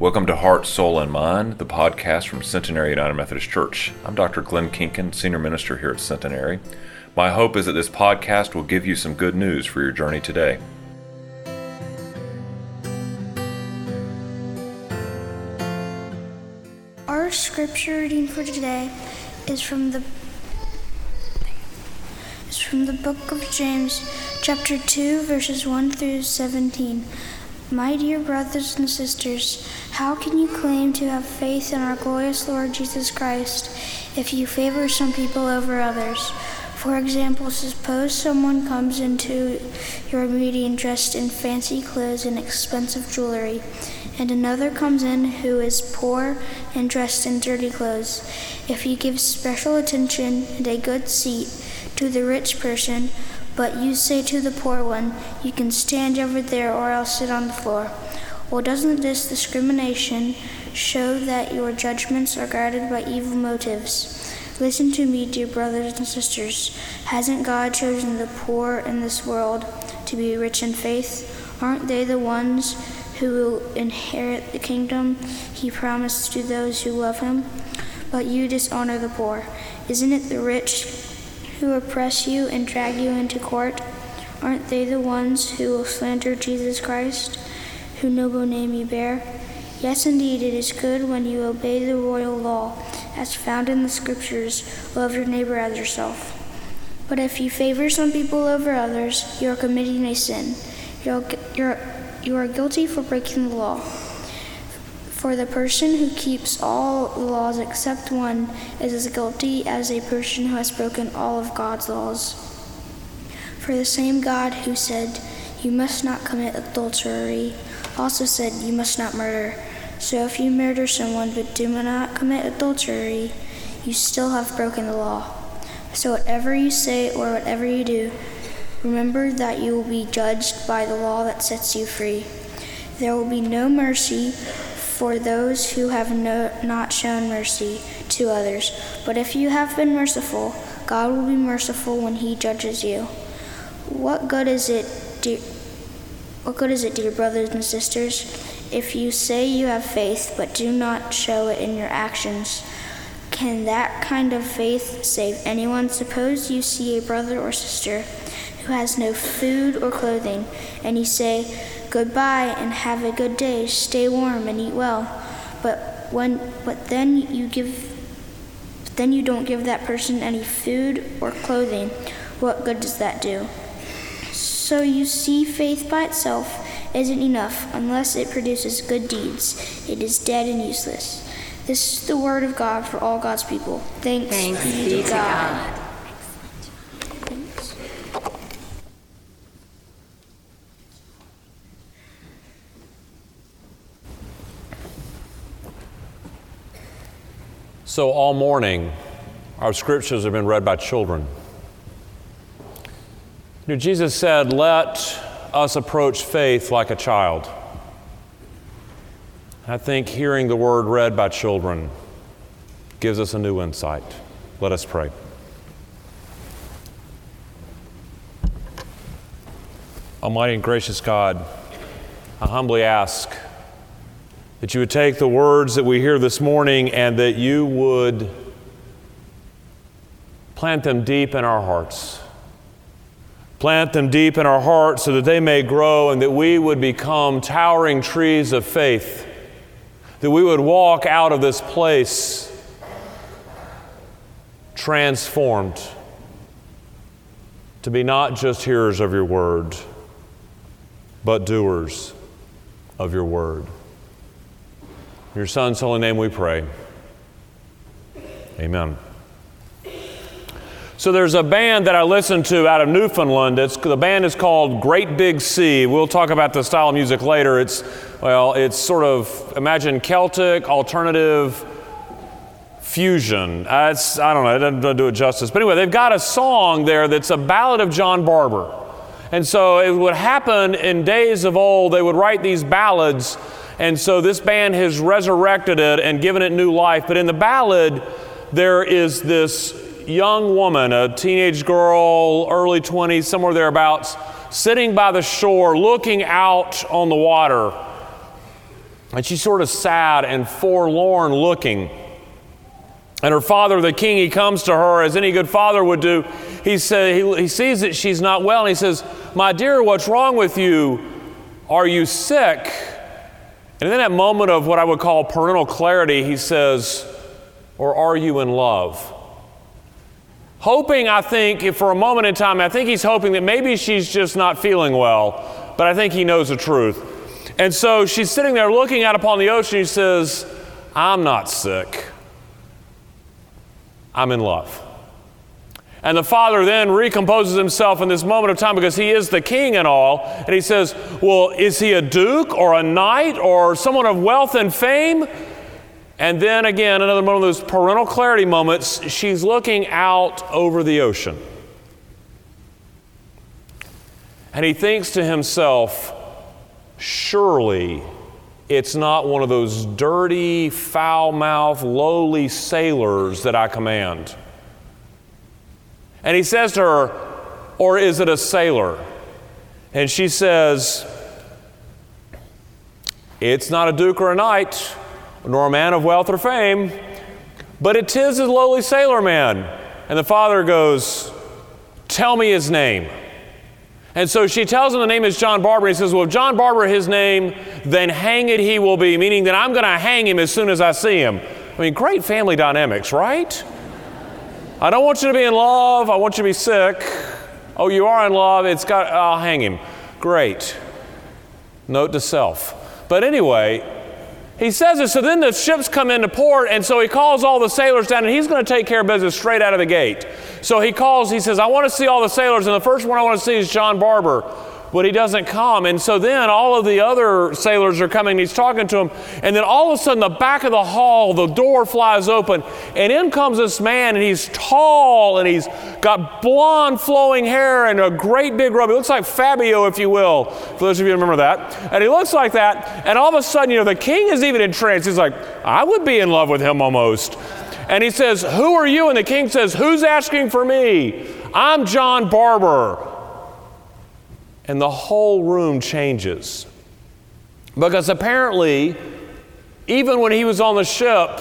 Welcome to Heart, Soul, and Mind, the podcast from Centenary United Methodist Church. I'm Dr. Glenn Kinkin, Senior Minister here at Centenary. My hope is that this podcast will give you some good news for your journey today. Our scripture reading for today is from the is from the book of James, chapter 2, verses 1 through 17. My dear brothers and sisters, how can you claim to have faith in our glorious Lord Jesus Christ if you favor some people over others? For example, suppose someone comes into your meeting dressed in fancy clothes and expensive jewelry, and another comes in who is poor and dressed in dirty clothes. If you give special attention and a good seat to the rich person, but you say to the poor one, You can stand over there or else sit on the floor. Well, doesn't this discrimination show that your judgments are guided by evil motives? Listen to me, dear brothers and sisters. Hasn't God chosen the poor in this world to be rich in faith? Aren't they the ones who will inherit the kingdom he promised to those who love him? But you dishonor the poor. Isn't it the rich who oppress you and drag you into court? Aren't they the ones who will slander Jesus Christ, whose noble name you bear? Yes, indeed, it is good when you obey the royal law, as found in the Scriptures love your neighbor as yourself. But if you favor some people over others, you are committing a sin. You're, you're, you are guilty for breaking the law. For the person who keeps all the laws except one is as guilty as a person who has broken all of God's laws. For the same God who said, You must not commit adultery, also said, You must not murder. So if you murder someone but do not commit adultery, you still have broken the law. So whatever you say or whatever you do, remember that you will be judged by the law that sets you free. There will be no mercy for those who have no, not shown mercy to others. But if you have been merciful, God will be merciful when He judges you. What good is it, dear, what good is it, dear brothers and sisters, if you say you have faith but do not show it in your actions? Can that kind of faith save anyone? Suppose you see a brother or sister who has no food or clothing, and you say, Goodbye and have a good day. Stay warm and eat well. But when but then you give then you don't give that person any food or clothing. What good does that do? So you see faith by itself isn't enough unless it produces good deeds. It is dead and useless. This is the word of God for all God's people. Thanks, Thanks be to God. God. So, all morning, our scriptures have been read by children. You know, Jesus said, Let us approach faith like a child. I think hearing the word read by children gives us a new insight. Let us pray. Almighty and gracious God, I humbly ask that you would take the words that we hear this morning and that you would plant them deep in our hearts. Plant them deep in our hearts so that they may grow and that we would become towering trees of faith. That we would walk out of this place transformed to be not just hearers of your word, but doers of your word. Your Son's holy name we pray. Amen. So there's a band that I listen to out of Newfoundland. It's, the band is called Great Big Sea. We'll talk about the style of music later. It's, well, it's sort of, imagine Celtic, alternative, fusion. Uh, I don't know, it doesn't, doesn't do it justice. But anyway, they've got a song there that's a ballad of John Barber. And so it would happen in days of old, they would write these ballads. And so this band has resurrected it and given it new life. But in the ballad, there is this young woman, a teenage girl, early 20s, somewhere thereabouts, sitting by the shore looking out on the water. And she's sort of sad and forlorn looking. And her father, the king, he comes to her as any good father would do. He, say, he, he sees that she's not well, and he says, My dear, what's wrong with you? Are you sick? And in that moment of what I would call parental clarity, he says, Or are you in love? Hoping, I think, for a moment in time, I think he's hoping that maybe she's just not feeling well, but I think he knows the truth. And so she's sitting there looking out upon the ocean. He says, I'm not sick. I'm in love. And the father then recomposes himself in this moment of time because he is the king and all. And he says, Well, is he a duke or a knight or someone of wealth and fame? And then again, another one of those parental clarity moments, she's looking out over the ocean. And he thinks to himself, Surely it's not one of those dirty, foul mouthed, lowly sailors that I command. And he says to her, Or is it a sailor? And she says, It's not a duke or a knight, nor a man of wealth or fame, but it is a lowly sailor man. And the father goes, Tell me his name. And so she tells him the name is John Barber. He says, Well, if John Barber his name, then hang it he will be, meaning that I'm going to hang him as soon as I see him. I mean, great family dynamics, right? I don't want you to be in love. I want you to be sick. Oh, you are in love. It's got, I'll hang him. Great. Note to self. But anyway, he says it. So then the ships come into port, and so he calls all the sailors down, and he's going to take care of business straight out of the gate. So he calls, he says, I want to see all the sailors, and the first one I want to see is John Barber but he doesn't come. And so then all of the other sailors are coming, he's talking to them, and then all of a sudden, the back of the hall, the door flies open, and in comes this man, and he's tall, and he's got blonde flowing hair and a great big robe. He looks like Fabio, if you will, for those of you who remember that. And he looks like that, and all of a sudden, you know, the king is even entranced. He's like, I would be in love with him almost. And he says, Who are you? And the king says, Who's asking for me? I'm John Barber and the whole room changes. Because apparently, even when he was on the ship,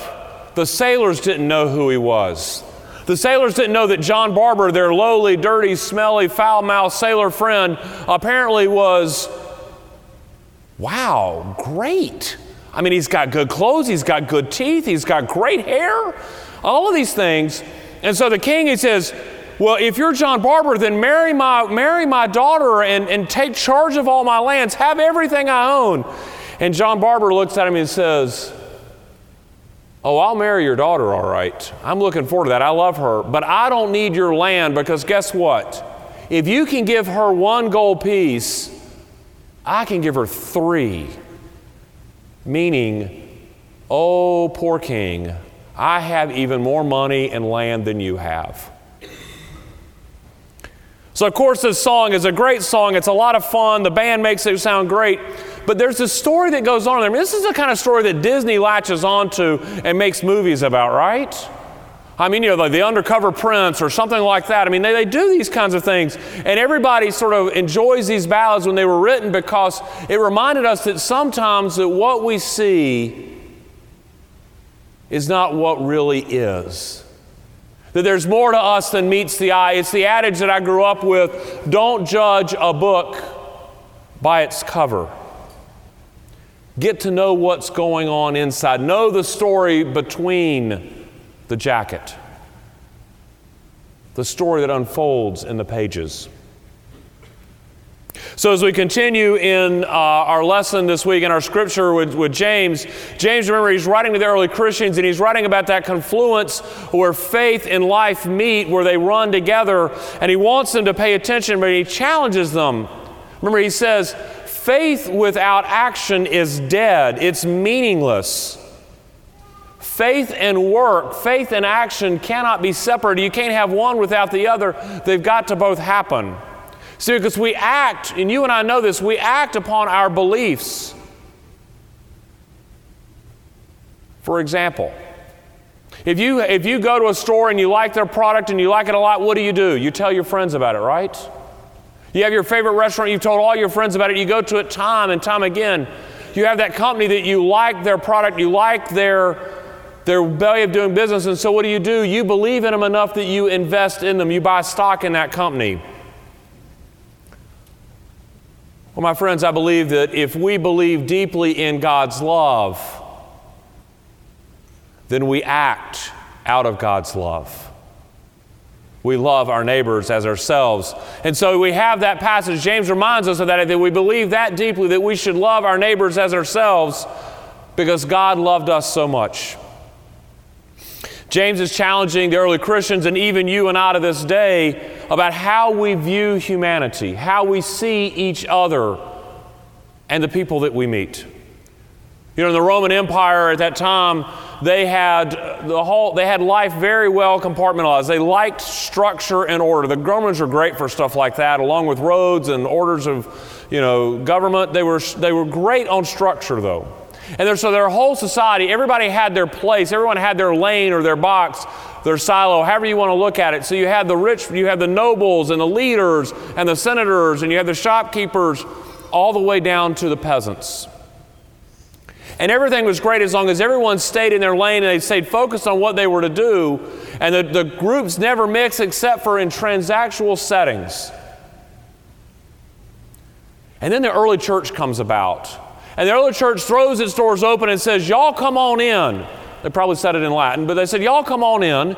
the sailors didn't know who he was. The sailors didn't know that John Barber, their lowly, dirty, smelly, foul mouthed sailor friend, apparently was, wow, great. I mean, he's got good clothes, he's got good teeth, he's got great hair, all of these things. And so the king, he says, well, if you're John Barber, then marry my, marry my daughter and, and take charge of all my lands, have everything I own. And John Barber looks at him and says, Oh, I'll marry your daughter, all right. I'm looking forward to that. I love her. But I don't need your land because guess what? If you can give her one gold piece, I can give her three. Meaning, oh, poor king, I have even more money and land than you have. So, of course, this song is a great song. It's a lot of fun. The band makes it sound great. But there's a story that goes on there. I mean, this is the kind of story that Disney latches onto and makes movies about, right? I mean, you know, like the undercover prince or something like that. I mean, they, they do these kinds of things. And everybody sort of enjoys these ballads when they were written because it reminded us that sometimes that what we see is not what really is that there's more to us than meets the eye. It's the adage that I grew up with don't judge a book by its cover. Get to know what's going on inside, know the story between the jacket, the story that unfolds in the pages. So, as we continue in uh, our lesson this week in our scripture with, with James, James, remember, he's writing to the early Christians and he's writing about that confluence where faith and life meet, where they run together, and he wants them to pay attention, but he challenges them. Remember, he says, faith without action is dead, it's meaningless. Faith and work, faith and action cannot be separated. You can't have one without the other. They've got to both happen. See, because we act, and you and I know this, we act upon our beliefs. For example, if you, if you go to a store and you like their product and you like it a lot, what do you do? You tell your friends about it, right? You have your favorite restaurant, you've told all your friends about it, you go to it time and time again. you have that company that you like their product, you like their their way of doing business, and so what do you do? You believe in them enough that you invest in them, you buy stock in that company. Well, my friends, I believe that if we believe deeply in God's love, then we act out of God's love. We love our neighbors as ourselves. And so we have that passage. James reminds us of that, that we believe that deeply that we should love our neighbors as ourselves because God loved us so much. James is challenging the early Christians and even you and I to this day about how we view humanity, how we see each other and the people that we meet. You know, in the Roman Empire at that time, they had the whole they had life very well compartmentalized. They liked structure and order. The Romans were great for stuff like that, along with roads and orders of, you know, government. They were they were great on structure though. And so their whole society, everybody had their place, everyone had their lane or their box, their silo, however you want to look at it. So you had the rich, you had the nobles and the leaders and the senators, and you had the shopkeepers, all the way down to the peasants. And everything was great as long as everyone stayed in their lane and they stayed focused on what they were to do. And the, the groups never mixed except for in transactional settings. And then the early church comes about. And the early church throws its doors open and says, Y'all come on in. They probably said it in Latin, but they said, Y'all come on in.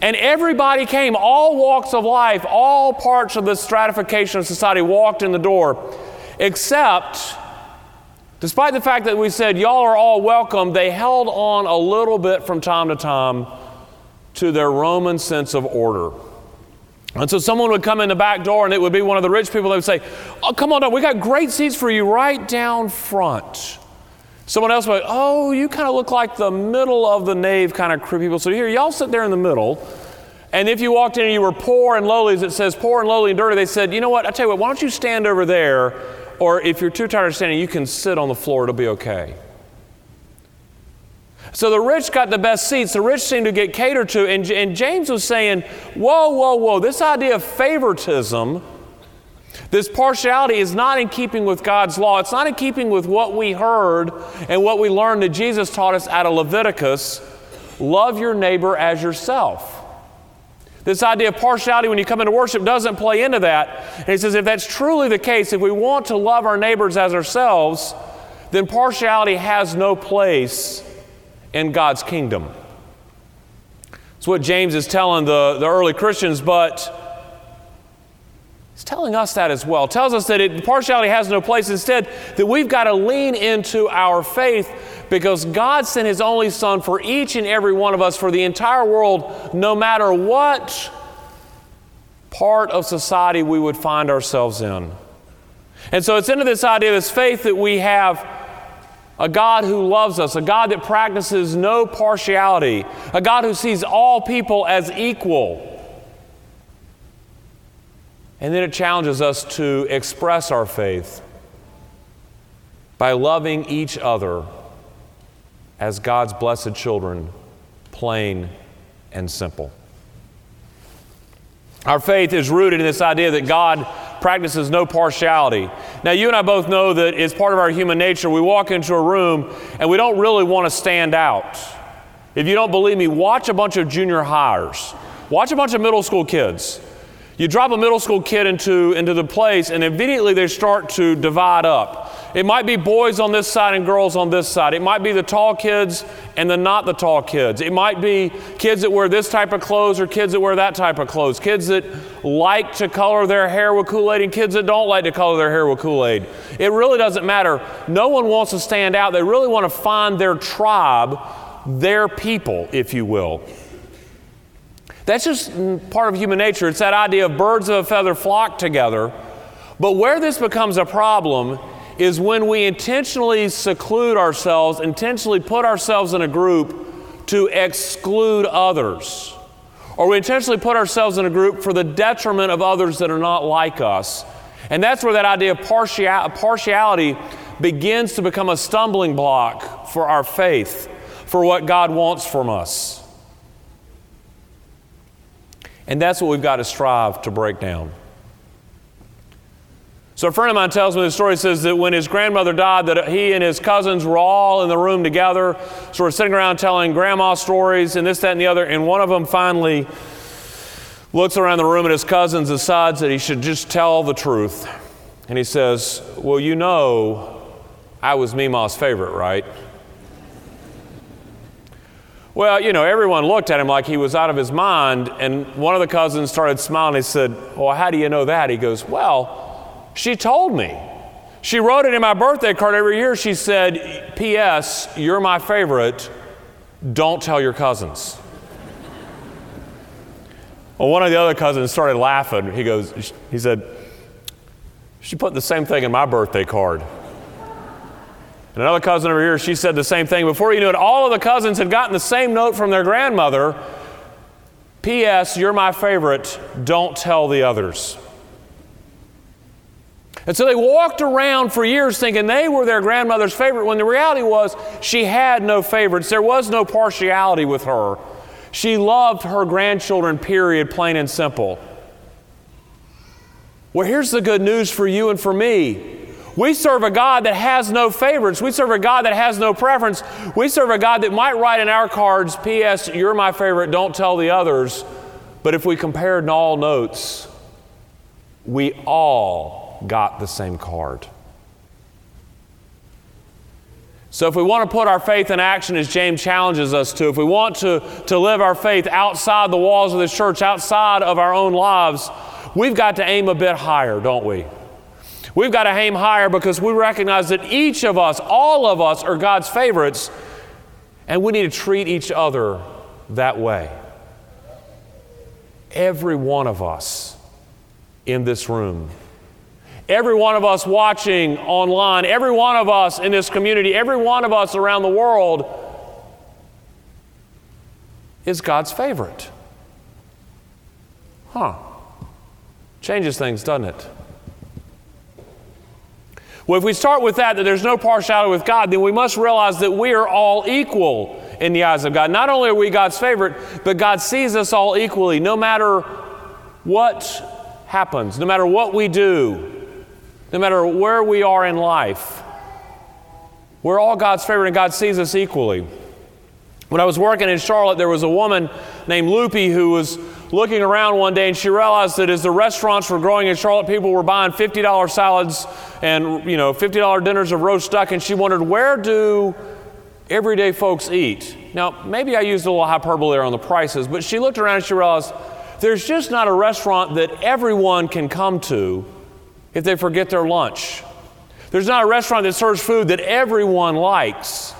And everybody came, all walks of life, all parts of the stratification of society walked in the door, except, despite the fact that we said, Y'all are all welcome, they held on a little bit from time to time to their Roman sense of order. And so someone would come in the back door and it would be one of the rich people. They would say, Oh, come on down. We got great seats for you right down front. Someone else would, Oh, you kind of look like the middle of the nave kind of people. So here, y'all sit there in the middle. And if you walked in and you were poor and lowly, as it says poor and lowly and dirty, they said, You know what? I tell you what, why don't you stand over there? Or if you're too tired of standing, you can sit on the floor. It'll be okay. So the rich got the best seats. The rich seemed to get catered to. And, and James was saying, whoa, whoa, whoa, this idea of favoritism, this partiality is not in keeping with God's law. It's not in keeping with what we heard and what we learned that Jesus taught us out of Leviticus love your neighbor as yourself. This idea of partiality when you come into worship doesn't play into that. And he says, if that's truly the case, if we want to love our neighbors as ourselves, then partiality has no place in God's kingdom. That's what James is telling the, the early Christians, but he's telling us that as well. Tells us that it, partiality has no place. Instead, that we've got to lean into our faith because God sent His only Son for each and every one of us, for the entire world, no matter what part of society we would find ourselves in. And so it's into this idea, of this faith that we have a God who loves us, a God that practices no partiality, a God who sees all people as equal. And then it challenges us to express our faith by loving each other as God's blessed children, plain and simple. Our faith is rooted in this idea that God practices no partiality. Now, you and I both know that it's part of our human nature. We walk into a room and we don't really want to stand out. If you don't believe me, watch a bunch of junior hires, watch a bunch of middle school kids. You drop a middle school kid into, into the place, and immediately they start to divide up. It might be boys on this side and girls on this side. It might be the tall kids and the not the tall kids. It might be kids that wear this type of clothes or kids that wear that type of clothes. Kids that like to color their hair with Kool Aid and kids that don't like to color their hair with Kool Aid. It really doesn't matter. No one wants to stand out. They really want to find their tribe, their people, if you will. That's just part of human nature. It's that idea of birds of a feather flock together. But where this becomes a problem is when we intentionally seclude ourselves, intentionally put ourselves in a group to exclude others. Or we intentionally put ourselves in a group for the detriment of others that are not like us. And that's where that idea of partiality begins to become a stumbling block for our faith, for what God wants from us. And that's what we've got to strive to break down. So a friend of mine tells me the story says that when his grandmother died, that he and his cousins were all in the room together, sort of sitting around telling grandma stories and this, that, and the other. And one of them finally looks around the room at his cousins, decides that he should just tell the truth. And he says, Well, you know, I was Mima's favorite, right? Well, you know, everyone looked at him like he was out of his mind, and one of the cousins started smiling. He said, Well, how do you know that? He goes, Well, she told me. She wrote it in my birthday card every year. She said, P.S., you're my favorite. Don't tell your cousins. well, one of the other cousins started laughing. He goes, he said, she put the same thing in my birthday card. And another cousin over here, she said the same thing. Before you knew it, all of the cousins had gotten the same note from their grandmother P.S., you're my favorite. Don't tell the others. And so they walked around for years thinking they were their grandmother's favorite when the reality was she had no favorites. There was no partiality with her. She loved her grandchildren, period, plain and simple. Well, here's the good news for you and for me. We serve a God that has no favorites. We serve a God that has no preference. We serve a God that might write in our cards, P.S., you're my favorite, don't tell the others. But if we compared in all notes, we all got the same card. So, if we want to put our faith in action as James challenges us to, if we want to, to live our faith outside the walls of this church, outside of our own lives, we've got to aim a bit higher, don't we? We've got to aim higher because we recognize that each of us, all of us, are God's favorites, and we need to treat each other that way. Every one of us in this room every one of us watching online, every one of us in this community, every one of us around the world is God's favorite. Huh. Changes things, doesn't it? Well, if we start with that, that there's no partiality with God, then we must realize that we are all equal in the eyes of God. Not only are we God's favorite, but God sees us all equally, no matter what happens, no matter what we do, no matter where we are in life. We're all God's favorite, and God sees us equally. When I was working in Charlotte, there was a woman named Loopy who was looking around one day and she realized that as the restaurants were growing in Charlotte, people were buying $50 salads and, you know, $50 dinners of roast duck, and she wondered, where do everyday folks eat? Now, maybe I used a little hyperbole there on the prices, but she looked around and she realized there's just not a restaurant that everyone can come to if they forget their lunch. There's not a restaurant that serves food that everyone likes.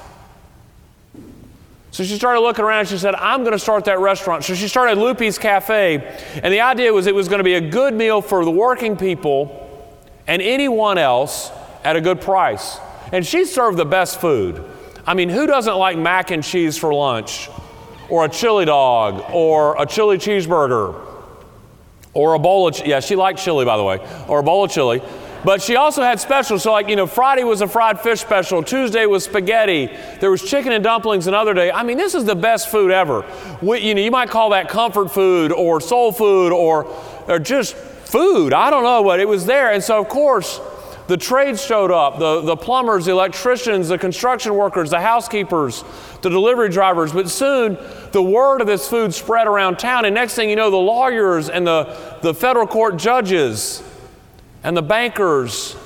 So she started looking around and she said, I'm going to start that restaurant. So she started Loopy's Cafe. And the idea was it was going to be a good meal for the working people and anyone else at a good price. And she served the best food. I mean, who doesn't like mac and cheese for lunch? Or a chili dog? Or a chili cheeseburger? Or a bowl of, yeah, she liked chili, by the way, or a bowl of chili. But she also had specials. So, like, you know, Friday was a fried fish special. Tuesday was spaghetti. There was chicken and dumplings another day. I mean, this is the best food ever. We, you know, you might call that comfort food or soul food or, or just food. I don't know, but it was there. And so, of course, the trades showed up the, the plumbers, the electricians, the construction workers, the housekeepers, the delivery drivers. But soon, the word of this food spread around town. And next thing you know, the lawyers and the, the federal court judges and the bankers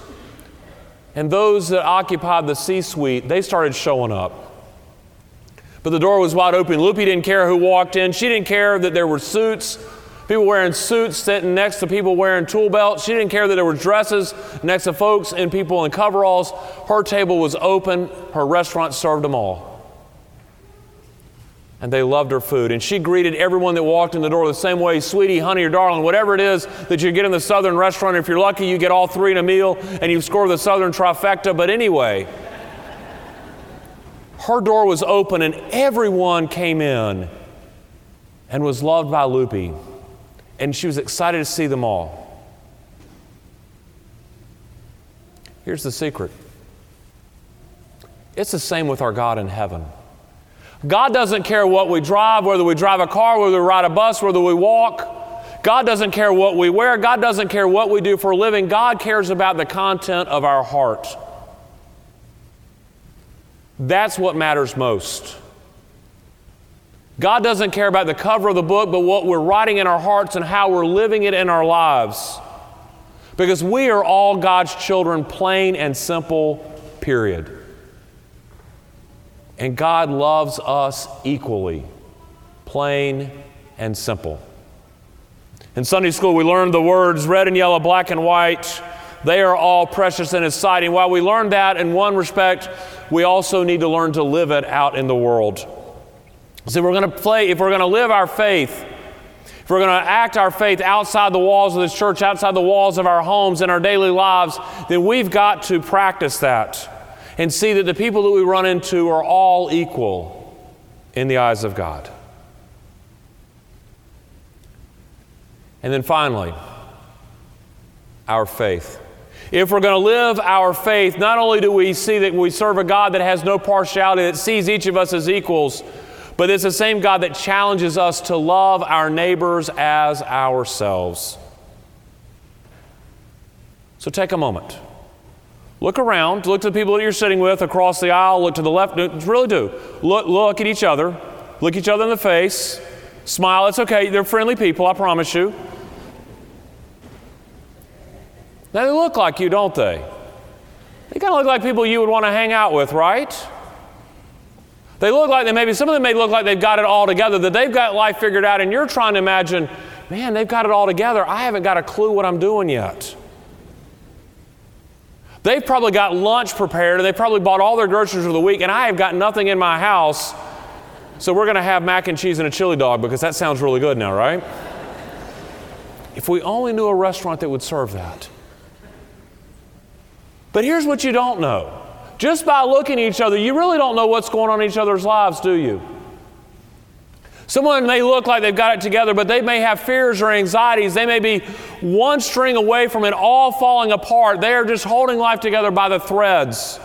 and those that occupied the C suite, they started showing up. But the door was wide open. Loopy didn't care who walked in. She didn't care that there were suits people wearing suits sitting next to people wearing tool belts. She didn't care that there were dresses next to folks and people in coveralls. Her table was open, her restaurant served them all. And they loved her food. And she greeted everyone that walked in the door the same way sweetie, honey, or darling, whatever it is that you get in the southern restaurant. If you're lucky, you get all three in a meal and you score the southern trifecta. But anyway, her door was open and everyone came in and was loved by Loopy and she was excited to see them all. Here's the secret it's the same with our God in heaven. God doesn't care what we drive, whether we drive a car, whether we ride a bus, whether we walk. God doesn't care what we wear. God doesn't care what we do for a living. God cares about the content of our heart. That's what matters most. God doesn't care about the cover of the book, but what we're writing in our hearts and how we're living it in our lives. Because we are all God's children, plain and simple, period. And God loves us equally, plain and simple. In Sunday school, we learned the words red and yellow, black and white. They are all precious in His sight. And while we learned that in one respect, we also need to learn to live it out in the world. So, we're going to play, if we're going to live our faith, if we're going to act our faith outside the walls of this church, outside the walls of our homes and our daily lives, then we've got to practice that and see that the people that we run into are all equal in the eyes of God. And then finally, our faith. If we're going to live our faith, not only do we see that we serve a God that has no partiality, that sees each of us as equals, but it's the same God that challenges us to love our neighbors as ourselves. So take a moment. Look around, look to the people that you're sitting with across the aisle, look to the left, really do. Look, look at each other, look each other in the face, smile. It's okay, they're friendly people, I promise you. Now they look like you, don't they? They kind of look like people you would want to hang out with, right? They look like they maybe, some of them may look like they've got it all together, that they've got life figured out, and you're trying to imagine, man, they've got it all together. I haven't got a clue what I'm doing yet. They've probably got lunch prepared and they probably bought all their groceries for the week, and I have got nothing in my house. So we're going to have mac and cheese and a chili dog because that sounds really good now, right? If we only knew a restaurant that would serve that. But here's what you don't know. Just by looking at each other, you really don't know what's going on in each other's lives, do you? Someone may look like they've got it together, but they may have fears or anxieties. They may be one string away from it all falling apart. They are just holding life together by the threads.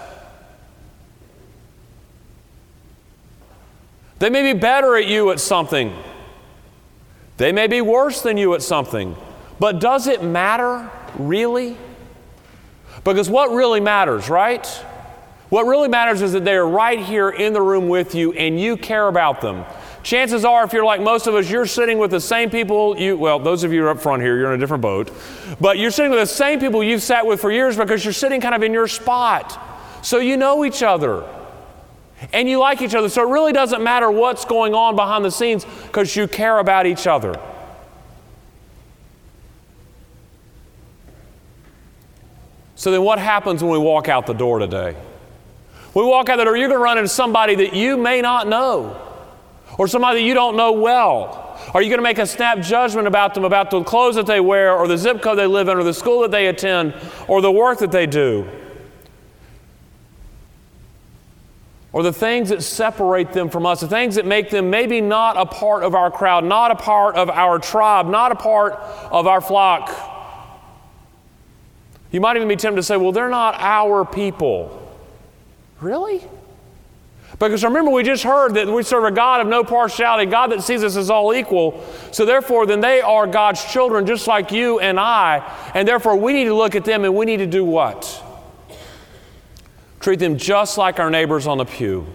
They may be better at you at something. They may be worse than you at something. But does it matter, really? Because what really matters, right? What really matters is that they are right here in the room with you and you care about them. Chances are, if you're like most of us, you're sitting with the same people you, well, those of you are up front here, you're in a different boat, but you're sitting with the same people you've sat with for years because you're sitting kind of in your spot. So you know each other and you like each other. So it really doesn't matter what's going on behind the scenes because you care about each other. So then, what happens when we walk out the door today? We walk out the door, you're going to run into somebody that you may not know or somebody that you don't know well? Are you going to make a snap judgment about them, about the clothes that they wear, or the zip code they live in, or the school that they attend, or the work that they do? Or the things that separate them from us, the things that make them maybe not a part of our crowd, not a part of our tribe, not a part of our flock. You might even be tempted to say, well, they're not our people. Really? Because remember, we just heard that we serve a God of no partiality, God that sees us as all equal. So, therefore, then they are God's children just like you and I. And therefore, we need to look at them and we need to do what? Treat them just like our neighbors on the pew.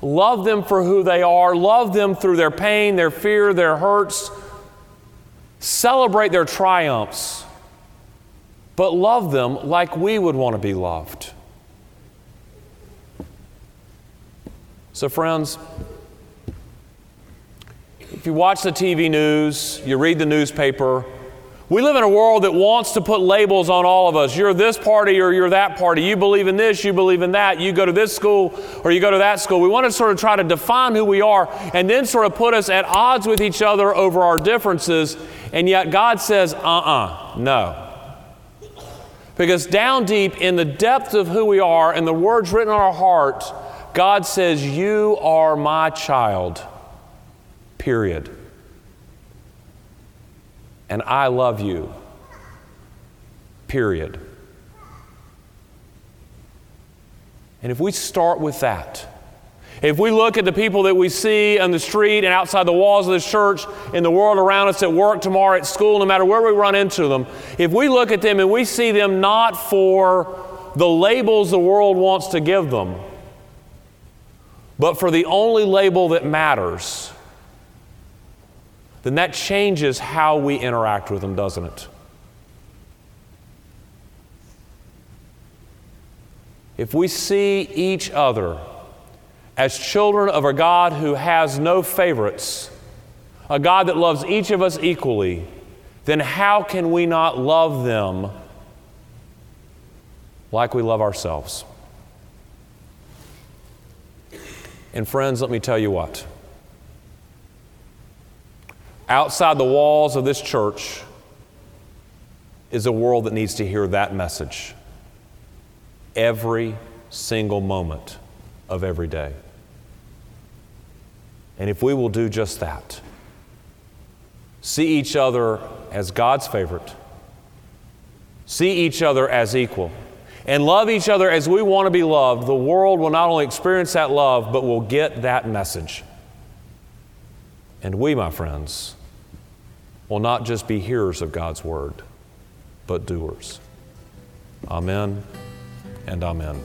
Love them for who they are, love them through their pain, their fear, their hurts. Celebrate their triumphs, but love them like we would want to be loved. So, friends, if you watch the TV news, you read the newspaper, we live in a world that wants to put labels on all of us. You're this party or you're that party. You believe in this, you believe in that. You go to this school or you go to that school. We want to sort of try to define who we are and then sort of put us at odds with each other over our differences. And yet God says, uh uh-uh, uh, no. Because down deep in the depth of who we are and the words written on our heart, God says, You are my child, period. And I love you, period. And if we start with that, If we look at the people that we see on the street and outside the walls of this church, in the world around us, at work, tomorrow, at school, no matter where we run into them, if we look at them and we see them not for the labels the world wants to give them, but for the only label that matters, then that changes how we interact with them, doesn't it? If we see each other as children of a God who has no favorites, a God that loves each of us equally, then how can we not love them like we love ourselves? And, friends, let me tell you what. Outside the walls of this church is a world that needs to hear that message every single moment of every day. And if we will do just that, see each other as God's favorite, see each other as equal, and love each other as we want to be loved, the world will not only experience that love, but will get that message. And we, my friends, will not just be hearers of God's word, but doers. Amen and amen.